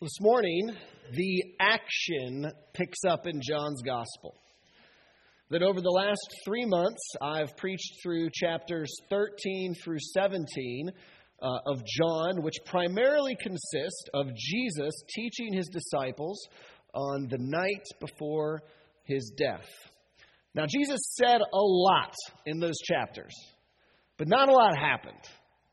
This morning, the action picks up in John's Gospel. That over the last three months, I've preached through chapters 13 through 17 uh, of John, which primarily consist of Jesus teaching his disciples on the night before his death. Now, Jesus said a lot in those chapters, but not a lot happened.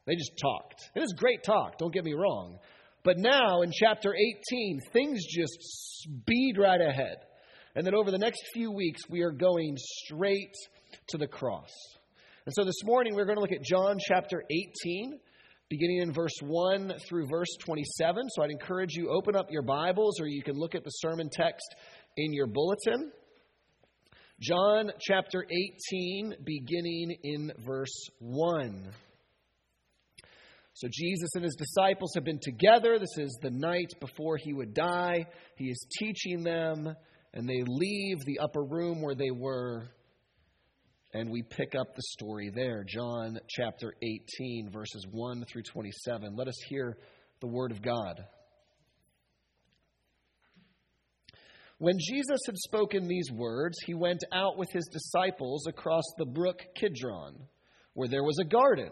They just talked. It is great talk, don't get me wrong. But now in chapter 18, things just speed right ahead. And then over the next few weeks, we are going straight to the cross. And so this morning, we're going to look at John chapter 18, beginning in verse 1 through verse 27. So I'd encourage you open up your Bibles or you can look at the sermon text in your bulletin. John chapter 18, beginning in verse 1. So Jesus and his disciples have been together. This is the night before he would die. He is teaching them, and they leave the upper room where they were. And we pick up the story there. John chapter 18, verses 1 through 27. Let us hear the word of God. When Jesus had spoken these words, he went out with his disciples across the brook Kidron, where there was a garden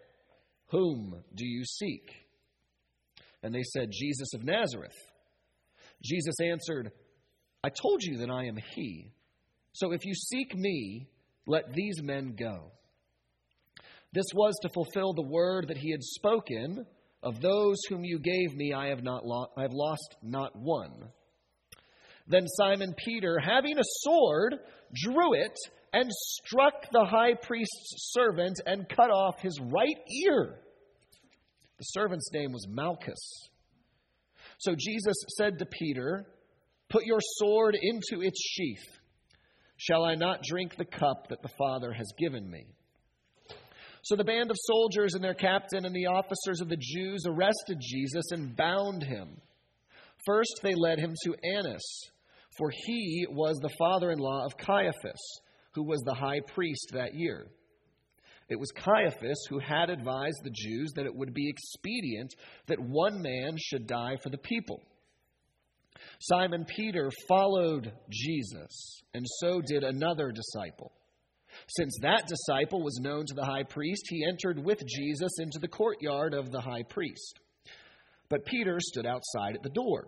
whom do you seek? And they said, Jesus of Nazareth. Jesus answered, I told you that I am he. So if you seek me, let these men go. This was to fulfill the word that he had spoken of those whom you gave me, I have, not lo- I have lost not one. Then Simon Peter, having a sword, drew it and struck the high priest's servant and cut off his right ear. The servant's name was Malchus. So Jesus said to Peter, Put your sword into its sheath. Shall I not drink the cup that the Father has given me? So the band of soldiers and their captain and the officers of the Jews arrested Jesus and bound him. First, they led him to Annas, for he was the father in law of Caiaphas, who was the high priest that year. It was Caiaphas who had advised the Jews that it would be expedient that one man should die for the people. Simon Peter followed Jesus, and so did another disciple. Since that disciple was known to the high priest, he entered with Jesus into the courtyard of the high priest. But Peter stood outside at the door.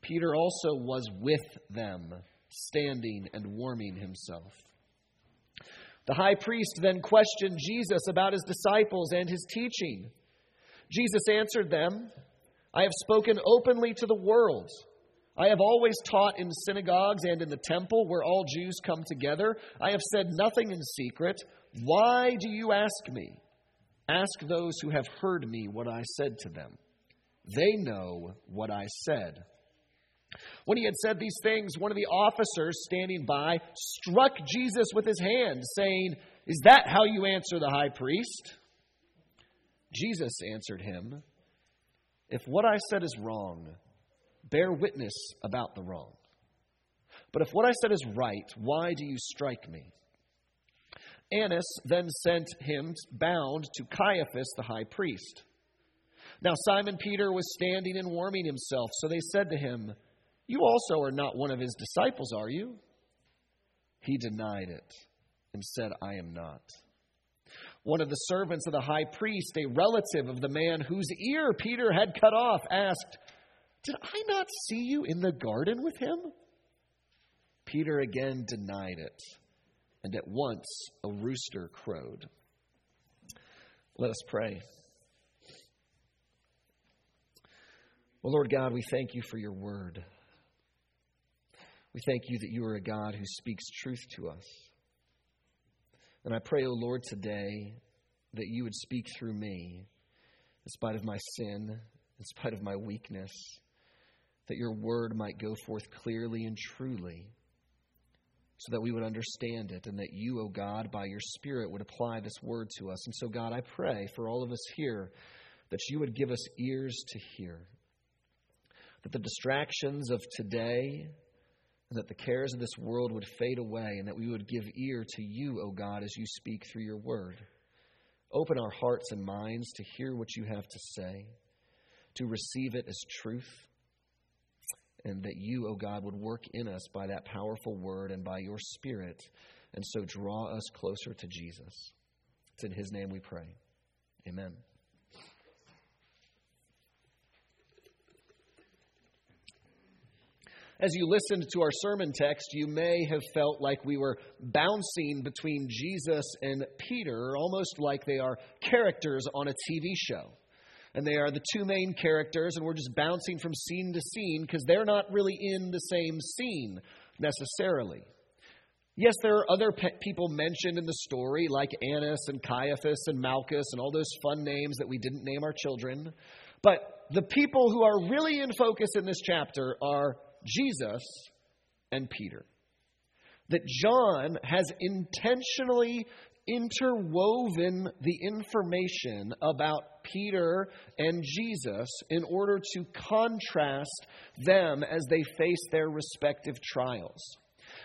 Peter also was with them, standing and warming himself. The high priest then questioned Jesus about his disciples and his teaching. Jesus answered them, I have spoken openly to the world. I have always taught in synagogues and in the temple where all Jews come together. I have said nothing in secret. Why do you ask me? Ask those who have heard me what I said to them. They know what I said. When he had said these things, one of the officers standing by struck Jesus with his hand, saying, Is that how you answer the high priest? Jesus answered him, If what I said is wrong, bear witness about the wrong. But if what I said is right, why do you strike me? Annas then sent him bound to Caiaphas the high priest. Now Simon Peter was standing and warming himself, so they said to him, You also are not one of his disciples, are you? He denied it and said, I am not. One of the servants of the high priest, a relative of the man whose ear Peter had cut off, asked, Did I not see you in the garden with him? Peter again denied it, and at once a rooster crowed. Let us pray. Well, Lord God, we thank you for your word. We thank you that you are a God who speaks truth to us. And I pray, O oh Lord, today that you would speak through me, in spite of my sin, in spite of my weakness, that your word might go forth clearly and truly so that we would understand it and that you, O oh God, by your Spirit would apply this word to us. And so, God, I pray for all of us here that you would give us ears to hear, that the distractions of today and that the cares of this world would fade away and that we would give ear to you, O God, as you speak through your word. Open our hearts and minds to hear what you have to say, to receive it as truth and that you, O God, would work in us by that powerful word and by your Spirit, and so draw us closer to Jesus. It's in His name we pray. Amen. As you listened to our sermon text, you may have felt like we were bouncing between Jesus and Peter, almost like they are characters on a TV show and they are the two main characters, and we're just bouncing from scene to scene because they're not really in the same scene necessarily. Yes, there are other pe- people mentioned in the story, like Annas and Caiaphas and Malchus and all those fun names that we didn't name our children. But the people who are really in focus in this chapter are Jesus and Peter. That John has intentionally interwoven the information about Peter and Jesus in order to contrast them as they face their respective trials.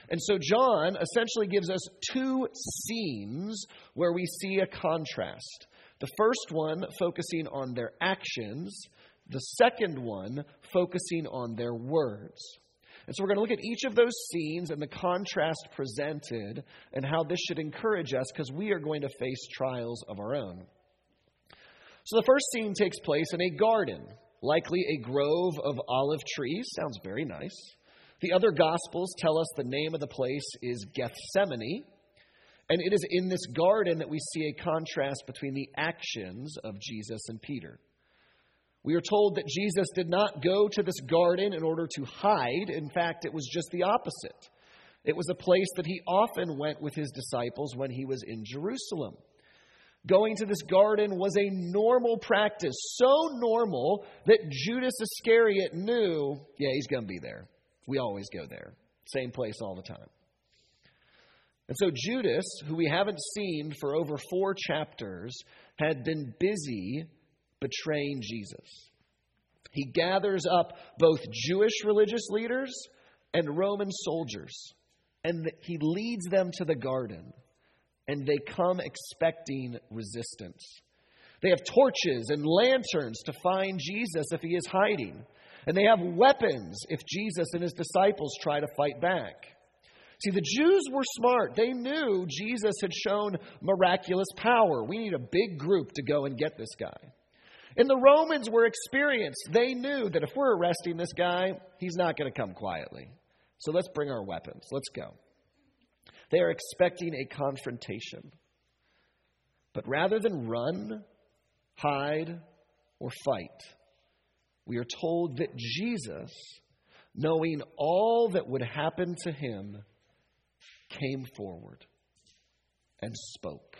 And so, John essentially gives us two scenes where we see a contrast. The first one focusing on their actions, the second one focusing on their words. And so we're going to look at each of those scenes and the contrast presented and how this should encourage us because we are going to face trials of our own. So the first scene takes place in a garden, likely a grove of olive trees. Sounds very nice. The other Gospels tell us the name of the place is Gethsemane. And it is in this garden that we see a contrast between the actions of Jesus and Peter. We are told that Jesus did not go to this garden in order to hide. In fact, it was just the opposite. It was a place that he often went with his disciples when he was in Jerusalem. Going to this garden was a normal practice, so normal that Judas Iscariot knew, yeah, he's going to be there. We always go there. Same place all the time. And so Judas, who we haven't seen for over four chapters, had been busy betraying Jesus. He gathers up both Jewish religious leaders and Roman soldiers, and he leads them to the garden, and they come expecting resistance. They have torches and lanterns to find Jesus if he is hiding, and they have weapons if Jesus and his disciples try to fight back. See, the Jews were smart. They knew Jesus had shown miraculous power. We need a big group to go and get this guy. And the Romans were experienced. They knew that if we're arresting this guy, he's not going to come quietly. So let's bring our weapons. Let's go. They are expecting a confrontation. But rather than run, hide, or fight, we are told that Jesus, knowing all that would happen to him, came forward and spoke.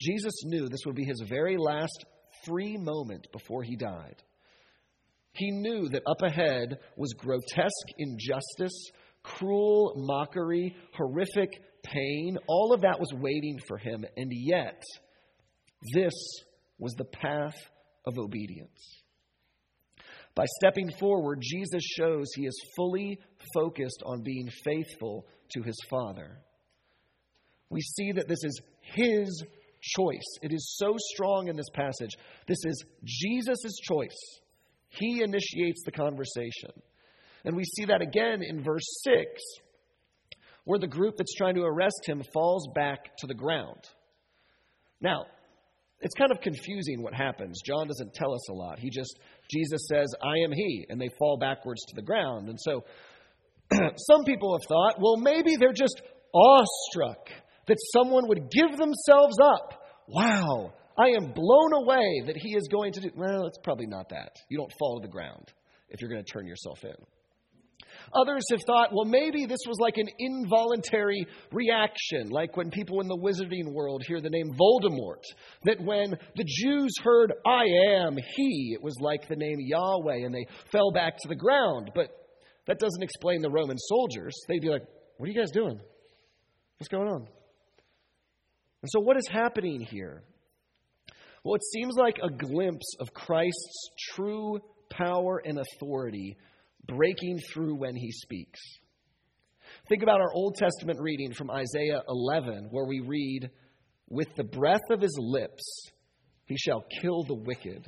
Jesus knew this would be his very last free moment before he died. He knew that up ahead was grotesque injustice, cruel mockery, horrific pain. All of that was waiting for him, and yet, this was the path of obedience. By stepping forward, Jesus shows he is fully focused on being faithful to his Father. We see that this is his choice. It is so strong in this passage. This is Jesus' choice. He initiates the conversation. And we see that again in verse 6, where the group that's trying to arrest him falls back to the ground. Now, it's kind of confusing what happens. John doesn't tell us a lot. He just, Jesus says, I am He, and they fall backwards to the ground. And so some people have thought, well, maybe they're just awestruck that someone would give themselves up. Wow, I am blown away that He is going to do. Well, it's probably not that. You don't fall to the ground if you're going to turn yourself in. Others have thought, well, maybe this was like an involuntary reaction, like when people in the wizarding world hear the name Voldemort. That when the Jews heard, I am he, it was like the name Yahweh, and they fell back to the ground. But that doesn't explain the Roman soldiers. They'd be like, what are you guys doing? What's going on? And so, what is happening here? Well, it seems like a glimpse of Christ's true power and authority breaking through when he speaks. Think about our Old Testament reading from Isaiah 11, where we read, With the breath of his lips, he shall kill the wicked.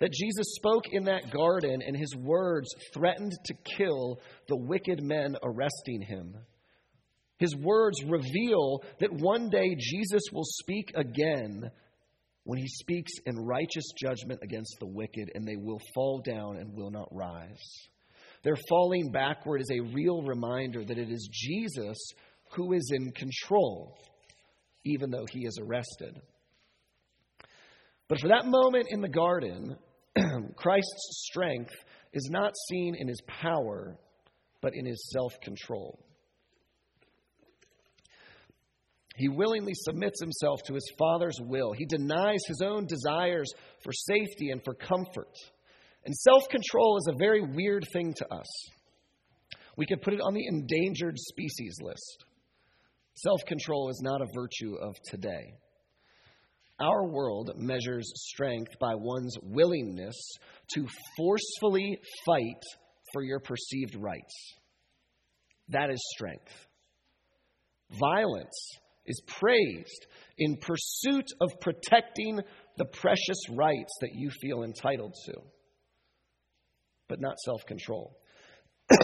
That Jesus spoke in that garden, and his words threatened to kill the wicked men arresting him. His words reveal that one day Jesus will speak again when he speaks in righteous judgment against the wicked, and they will fall down and will not rise. Their falling backward is a real reminder that it is Jesus who is in control, even though he is arrested. But for that moment in the garden, Christ's strength is not seen in his power, but in his self control. He willingly submits himself to his Father's will. He denies his own desires for safety and for comfort. And self control is a very weird thing to us. We could put it on the endangered species list. Self control is not a virtue of today. Our world measures strength by one's willingness to forcefully fight for your perceived rights. That is strength. Violence is praised in pursuit of protecting the precious rights that you feel entitled to, but not self control.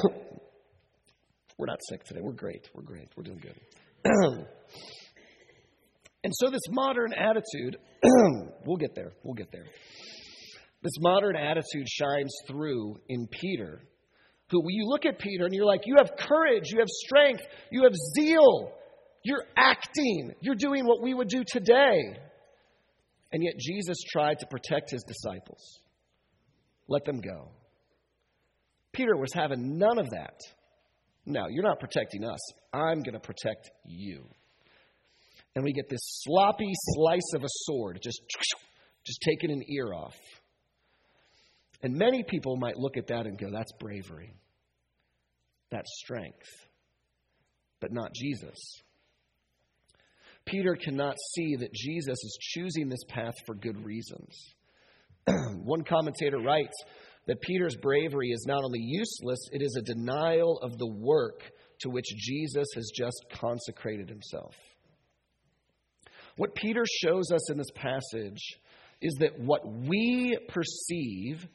We're not sick today. We're great. We're great. We're doing good. and so, this modern attitude, we'll get there. We'll get there. This modern attitude shines through in Peter, who, you look at Peter and you're like, you have courage, you have strength, you have zeal, you're acting. You're doing what we would do today. And yet Jesus tried to protect his disciples. Let them go. Peter was having none of that. No, you're not protecting us. I'm going to protect you. And we get this sloppy slice of a sword, just, just taking an ear off. And many people might look at that and go, that's bravery. That's strength. But not Jesus. Peter cannot see that Jesus is choosing this path for good reasons. One commentator writes that Peter's bravery is not only useless, it is a denial of the work to which Jesus has just consecrated himself. What Peter shows us in this passage is that what we perceive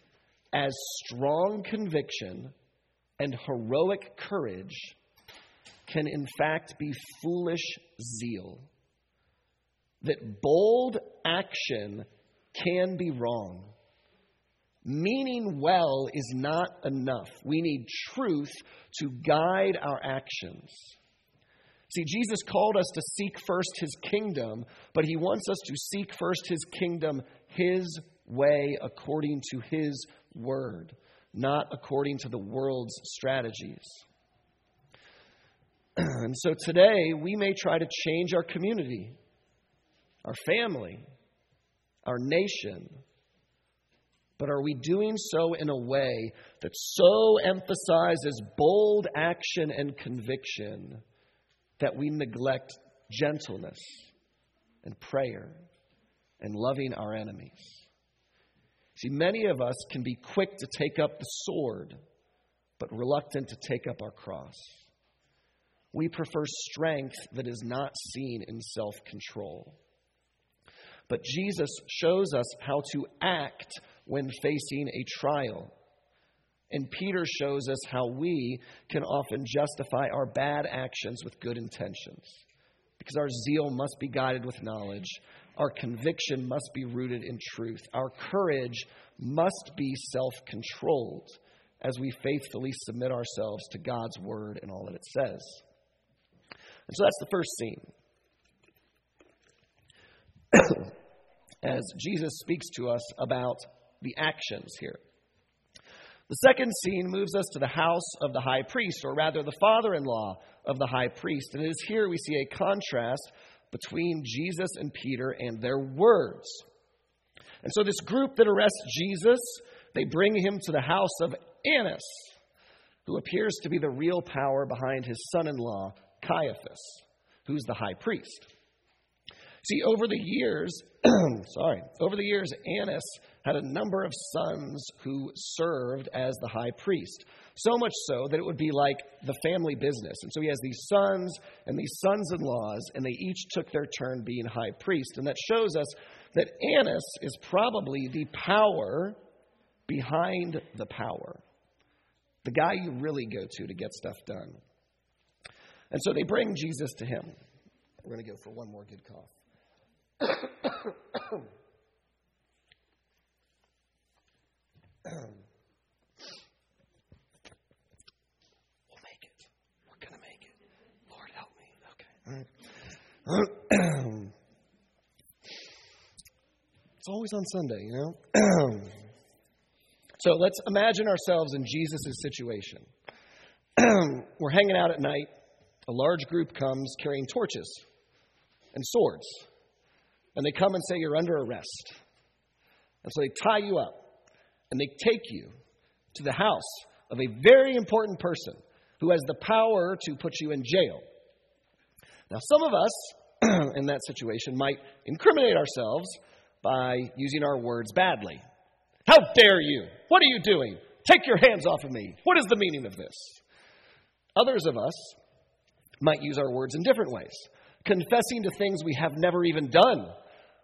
as strong conviction and heroic courage can in fact be foolish zeal that bold action can be wrong. Meaning well is not enough. We need truth to guide our actions. See, Jesus called us to seek first his kingdom, but he wants us to seek first his kingdom his way according to his word, not according to the world's strategies. and so today, we may try to change our community our family, our nation. But are we doing so in a way that so emphasizes bold action and conviction that we neglect gentleness and prayer and loving our enemies? See, many of us can be quick to take up the sword, but reluctant to take up our cross. We prefer strength that is not seen in self control. But Jesus shows us how to act when facing a trial. And Peter shows us how we can often justify our bad actions with good intentions. Because our zeal must be guided with knowledge, our conviction must be rooted in truth, our courage must be self controlled as we faithfully submit ourselves to God's word and all that it says. And so that's the first scene. as Jesus speaks to us about the actions here. The second scene moves us to the house of the high priest, or rather, the father in law of the high priest. And it is here we see a contrast between Jesus and Peter and their words. And so, this group that arrests Jesus, they bring him to the house of Annas, who appears to be the real power behind his son in law, Caiaphas, who's the high priest. See, over the years, sorry, over the years, Annas had a number of sons who served as the high priest. So much so that it would be like the family business. And so he has these sons and these sons in laws, and they each took their turn being high priest. And that shows us that Annas is probably the power behind the power, the guy you really go to to get stuff done. And so they bring Jesus to him. We're going to go for one more good cough we'll make it. We're going to make it. Lord, help me. Okay. it's always on Sunday, you know? so let's imagine ourselves in Jesus' situation. We're hanging out at night. A large group comes carrying torches and swords and they come and say, You're under arrest. And so they tie you up and they take you to the house of a very important person who has the power to put you in jail. Now, some of us in that situation might incriminate ourselves by using our words badly. How dare you? What are you doing? Take your hands off of me. What is the meaning of this? Others of us might use our words in different ways, confessing to things we have never even done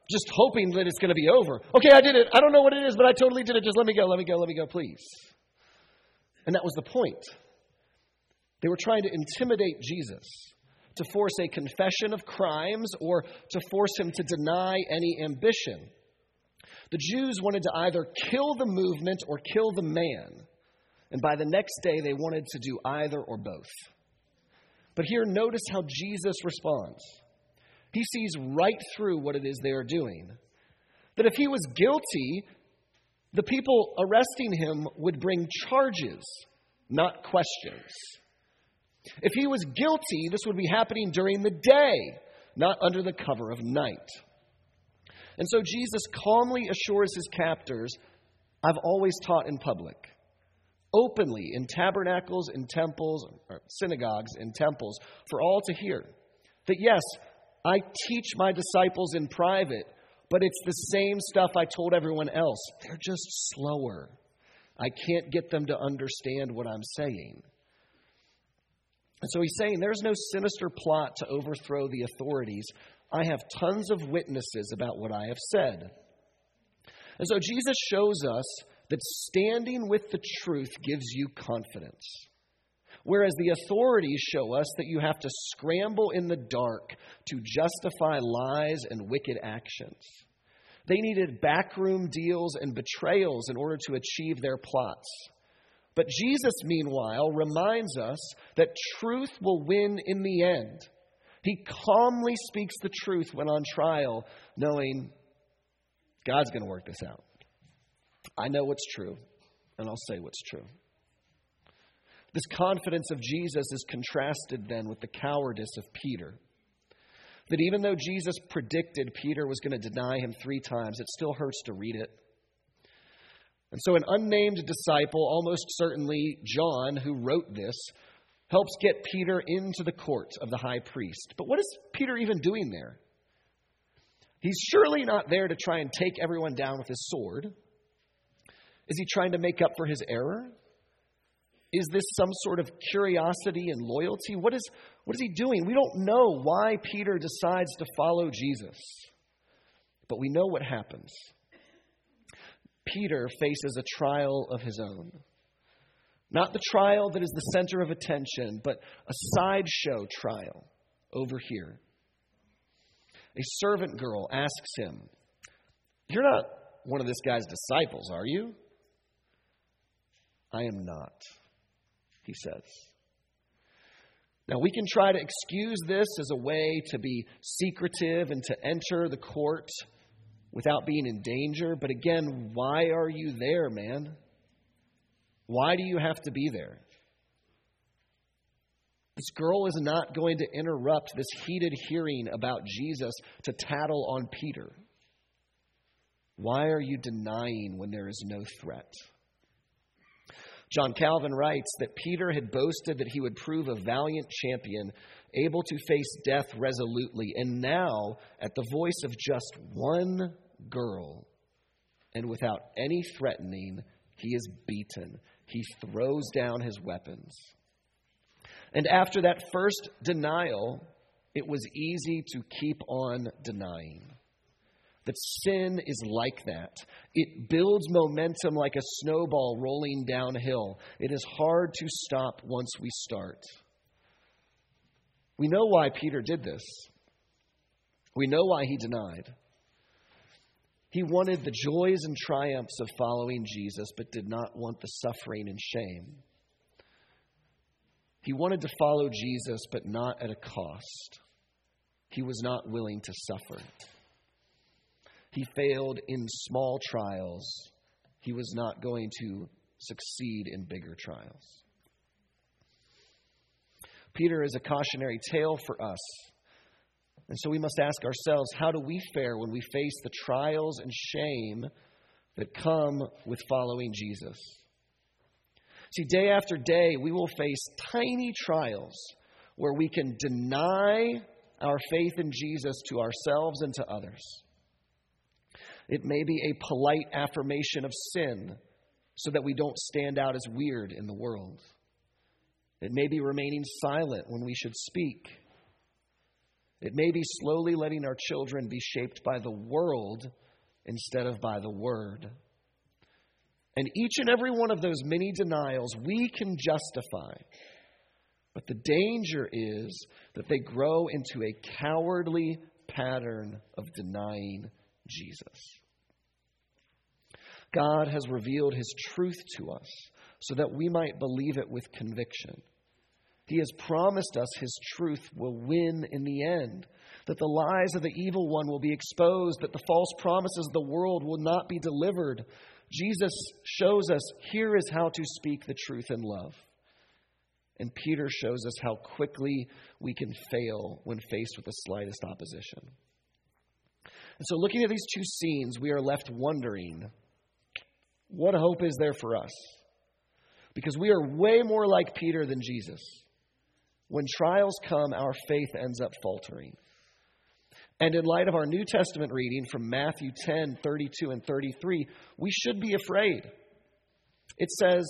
just hoping that it's going to be over. Okay, I did it. I don't know what it is, but I totally did it. Just let me go, let me go, let me go, please. And that was the point. They were trying to intimidate Jesus, to force a confession of crimes or to force him to deny any ambition. The Jews wanted to either kill the movement or kill the man. And by the next day, they wanted to do either or both. But here, notice how Jesus responds. He sees right through what it is they are doing. That if he was guilty, the people arresting him would bring charges, not questions. If he was guilty, this would be happening during the day, not under the cover of night. And so Jesus calmly assures his captors I've always taught in public, openly in tabernacles, in temples, or synagogues, in temples, for all to hear. That yes, I teach my disciples in private, but it's the same stuff I told everyone else. They're just slower. I can't get them to understand what I'm saying. And so he's saying there's no sinister plot to overthrow the authorities. I have tons of witnesses about what I have said. And so Jesus shows us that standing with the truth gives you confidence. Whereas the authorities show us that you have to scramble in the dark to justify lies and wicked actions. They needed backroom deals and betrayals in order to achieve their plots. But Jesus, meanwhile, reminds us that truth will win in the end. He calmly speaks the truth when on trial, knowing God's going to work this out. I know what's true, and I'll say what's true. This confidence of Jesus is contrasted then with the cowardice of Peter. That even though Jesus predicted Peter was going to deny him three times, it still hurts to read it. And so, an unnamed disciple, almost certainly John, who wrote this, helps get Peter into the court of the high priest. But what is Peter even doing there? He's surely not there to try and take everyone down with his sword. Is he trying to make up for his error? Is this some sort of curiosity and loyalty? What is, what is he doing? We don't know why Peter decides to follow Jesus, but we know what happens. Peter faces a trial of his own. Not the trial that is the center of attention, but a sideshow trial over here. A servant girl asks him, You're not one of this guy's disciples, are you? I am not, he says. Now, we can try to excuse this as a way to be secretive and to enter the court without being in danger, but again, why are you there, man? Why do you have to be there? This girl is not going to interrupt this heated hearing about Jesus to tattle on Peter. Why are you denying when there is no threat? John Calvin writes that Peter had boasted that he would prove a valiant champion, able to face death resolutely, and now, at the voice of just one girl, and without any threatening, he is beaten. He throws down his weapons. And after that first denial, it was easy to keep on denying. That sin is like that. It builds momentum like a snowball rolling downhill. It is hard to stop once we start. We know why Peter did this. We know why he denied. He wanted the joys and triumphs of following Jesus, but did not want the suffering and shame. He wanted to follow Jesus, but not at a cost. He was not willing to suffer. He failed in small trials. He was not going to succeed in bigger trials. Peter is a cautionary tale for us and so we must ask ourselves how do we fare when we face the trials and shame that come with following Jesus? See, day after day, we will face tiny trials where we can deny our faith in Jesus to ourselves and to others. It may be a polite affirmation of sin so that we don't stand out as weird in the world. It may be remaining silent when we should speak it may be slowly letting our children be shaped by the world instead of by the word. And each and every one of those many denials we can justify. But the danger is that they grow into a cowardly pattern of denying Jesus. God has revealed his truth to us so that we might believe it with conviction. He has promised us His truth will win in the end, that the lies of the evil one will be exposed, that the false promises of the world will not be delivered. Jesus shows us here is how to speak the truth in love. And Peter shows us how quickly we can fail when faced with the slightest opposition. And so, looking at these two scenes, we are left wondering what hope is there for us? Because we are way more like Peter than Jesus. When trials come, our faith ends up faltering. And in light of our New Testament reading from Matthew 10 32 and 33, we should be afraid. It says,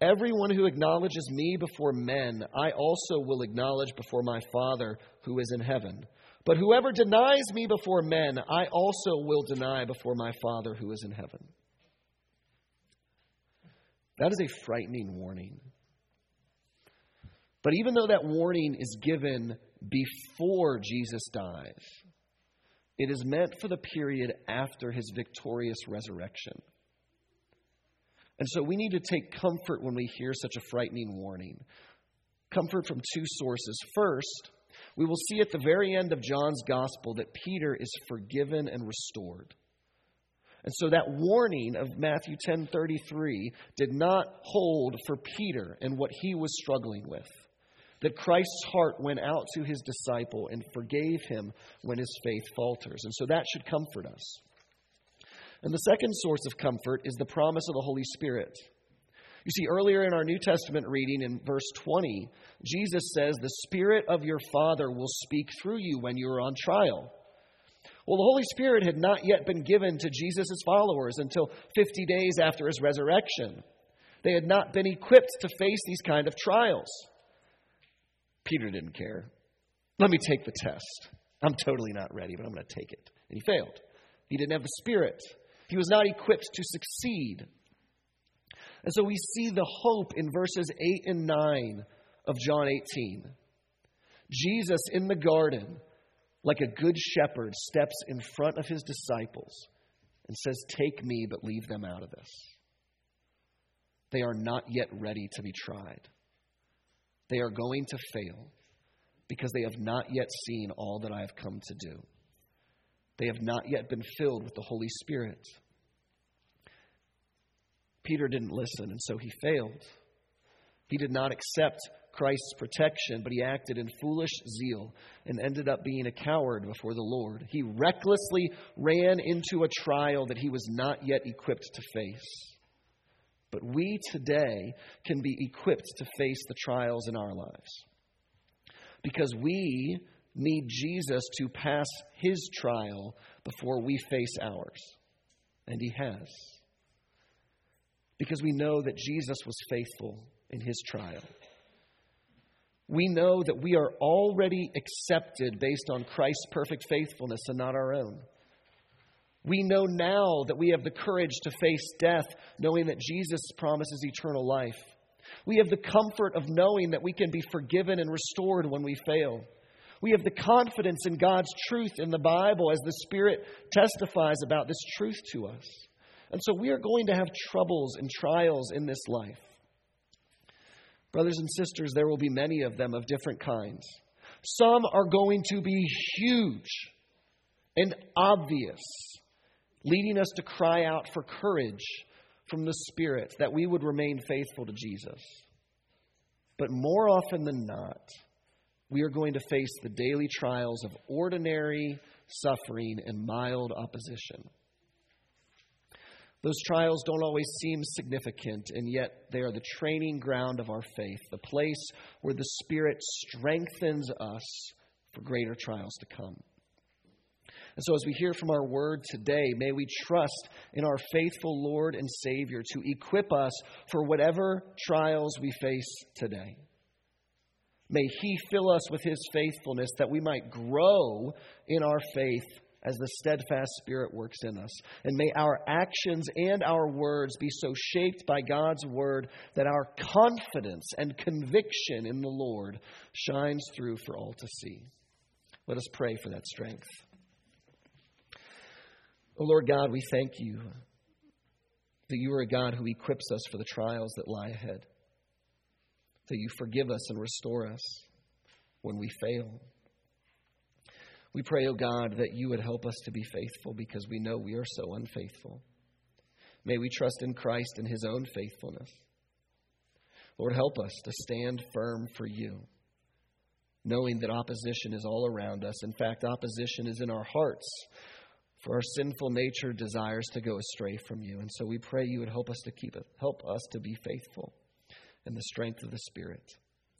Everyone who acknowledges me before men, I also will acknowledge before my Father who is in heaven. But whoever denies me before men, I also will deny before my Father who is in heaven. That is a frightening warning. But even though that warning is given before Jesus dies, it is meant for the period after his victorious resurrection. And so we need to take comfort when we hear such a frightening warning. Comfort from two sources. First, we will see at the very end of John's gospel that Peter is forgiven and restored. And so that warning of Matthew 10:33 did not hold for Peter and what he was struggling with that Christ's heart went out to his disciple and forgave him when his faith falters. And so that should comfort us. And the second source of comfort is the promise of the Holy Spirit. You see, earlier in our New Testament reading in verse 20, Jesus says, The Spirit of your Father will speak through you when you are on trial. Well, the Holy Spirit had not yet been given to Jesus' followers until 50 days after his resurrection. They had not been equipped to face these kind of trials. Peter didn't care. Let me take the test. I'm totally not ready, but I'm going to take it. And he failed. He didn't have the Spirit, he was not equipped to succeed. And so we see the hope in verses 8 and 9 of John 18. Jesus in the garden, like a good shepherd, steps in front of his disciples and says, Take me, but leave them out of this. They are not yet ready to be tried. They are going to fail because they have not yet seen all that I have come to do. They have not yet been filled with the Holy Spirit. Peter didn't listen, and so he failed. He did not accept Christ's protection, but he acted in foolish zeal and ended up being a coward before the Lord. He recklessly ran into a trial that he was not yet equipped to face. But we today can be equipped to face the trials in our lives because we need Jesus to pass his trial before we face ours. And he has. Because we know that Jesus was faithful in his trial. We know that we are already accepted based on Christ's perfect faithfulness and not our own. We know now that we have the courage to face death, knowing that Jesus promises eternal life. We have the comfort of knowing that we can be forgiven and restored when we fail. We have the confidence in God's truth in the Bible as the Spirit testifies about this truth to us. And so we are going to have troubles and trials in this life. Brothers and sisters, there will be many of them of different kinds. Some are going to be huge and obvious, leading us to cry out for courage from the Spirit that we would remain faithful to Jesus. But more often than not, we are going to face the daily trials of ordinary suffering and mild opposition. Those trials don't always seem significant, and yet they are the training ground of our faith, the place where the Spirit strengthens us for greater trials to come. And so, as we hear from our word today, may we trust in our faithful Lord and Savior to equip us for whatever trials we face today. May He fill us with His faithfulness that we might grow in our faith as the steadfast Spirit works in us. And may our actions and our words be so shaped by God's Word that our confidence and conviction in the Lord shines through for all to see. Let us pray for that strength. Oh Lord God, we thank you that you are a God who equips us for the trials that lie ahead, that you forgive us and restore us when we fail. We pray, O oh God, that you would help us to be faithful because we know we are so unfaithful. May we trust in Christ and his own faithfulness. Lord, help us to stand firm for you, knowing that opposition is all around us. In fact, opposition is in our hearts for our sinful nature desires to go astray from you. And so we pray you would help us to keep it, help us to be faithful in the strength of the Spirit.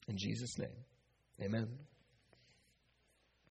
In Jesus' name, amen.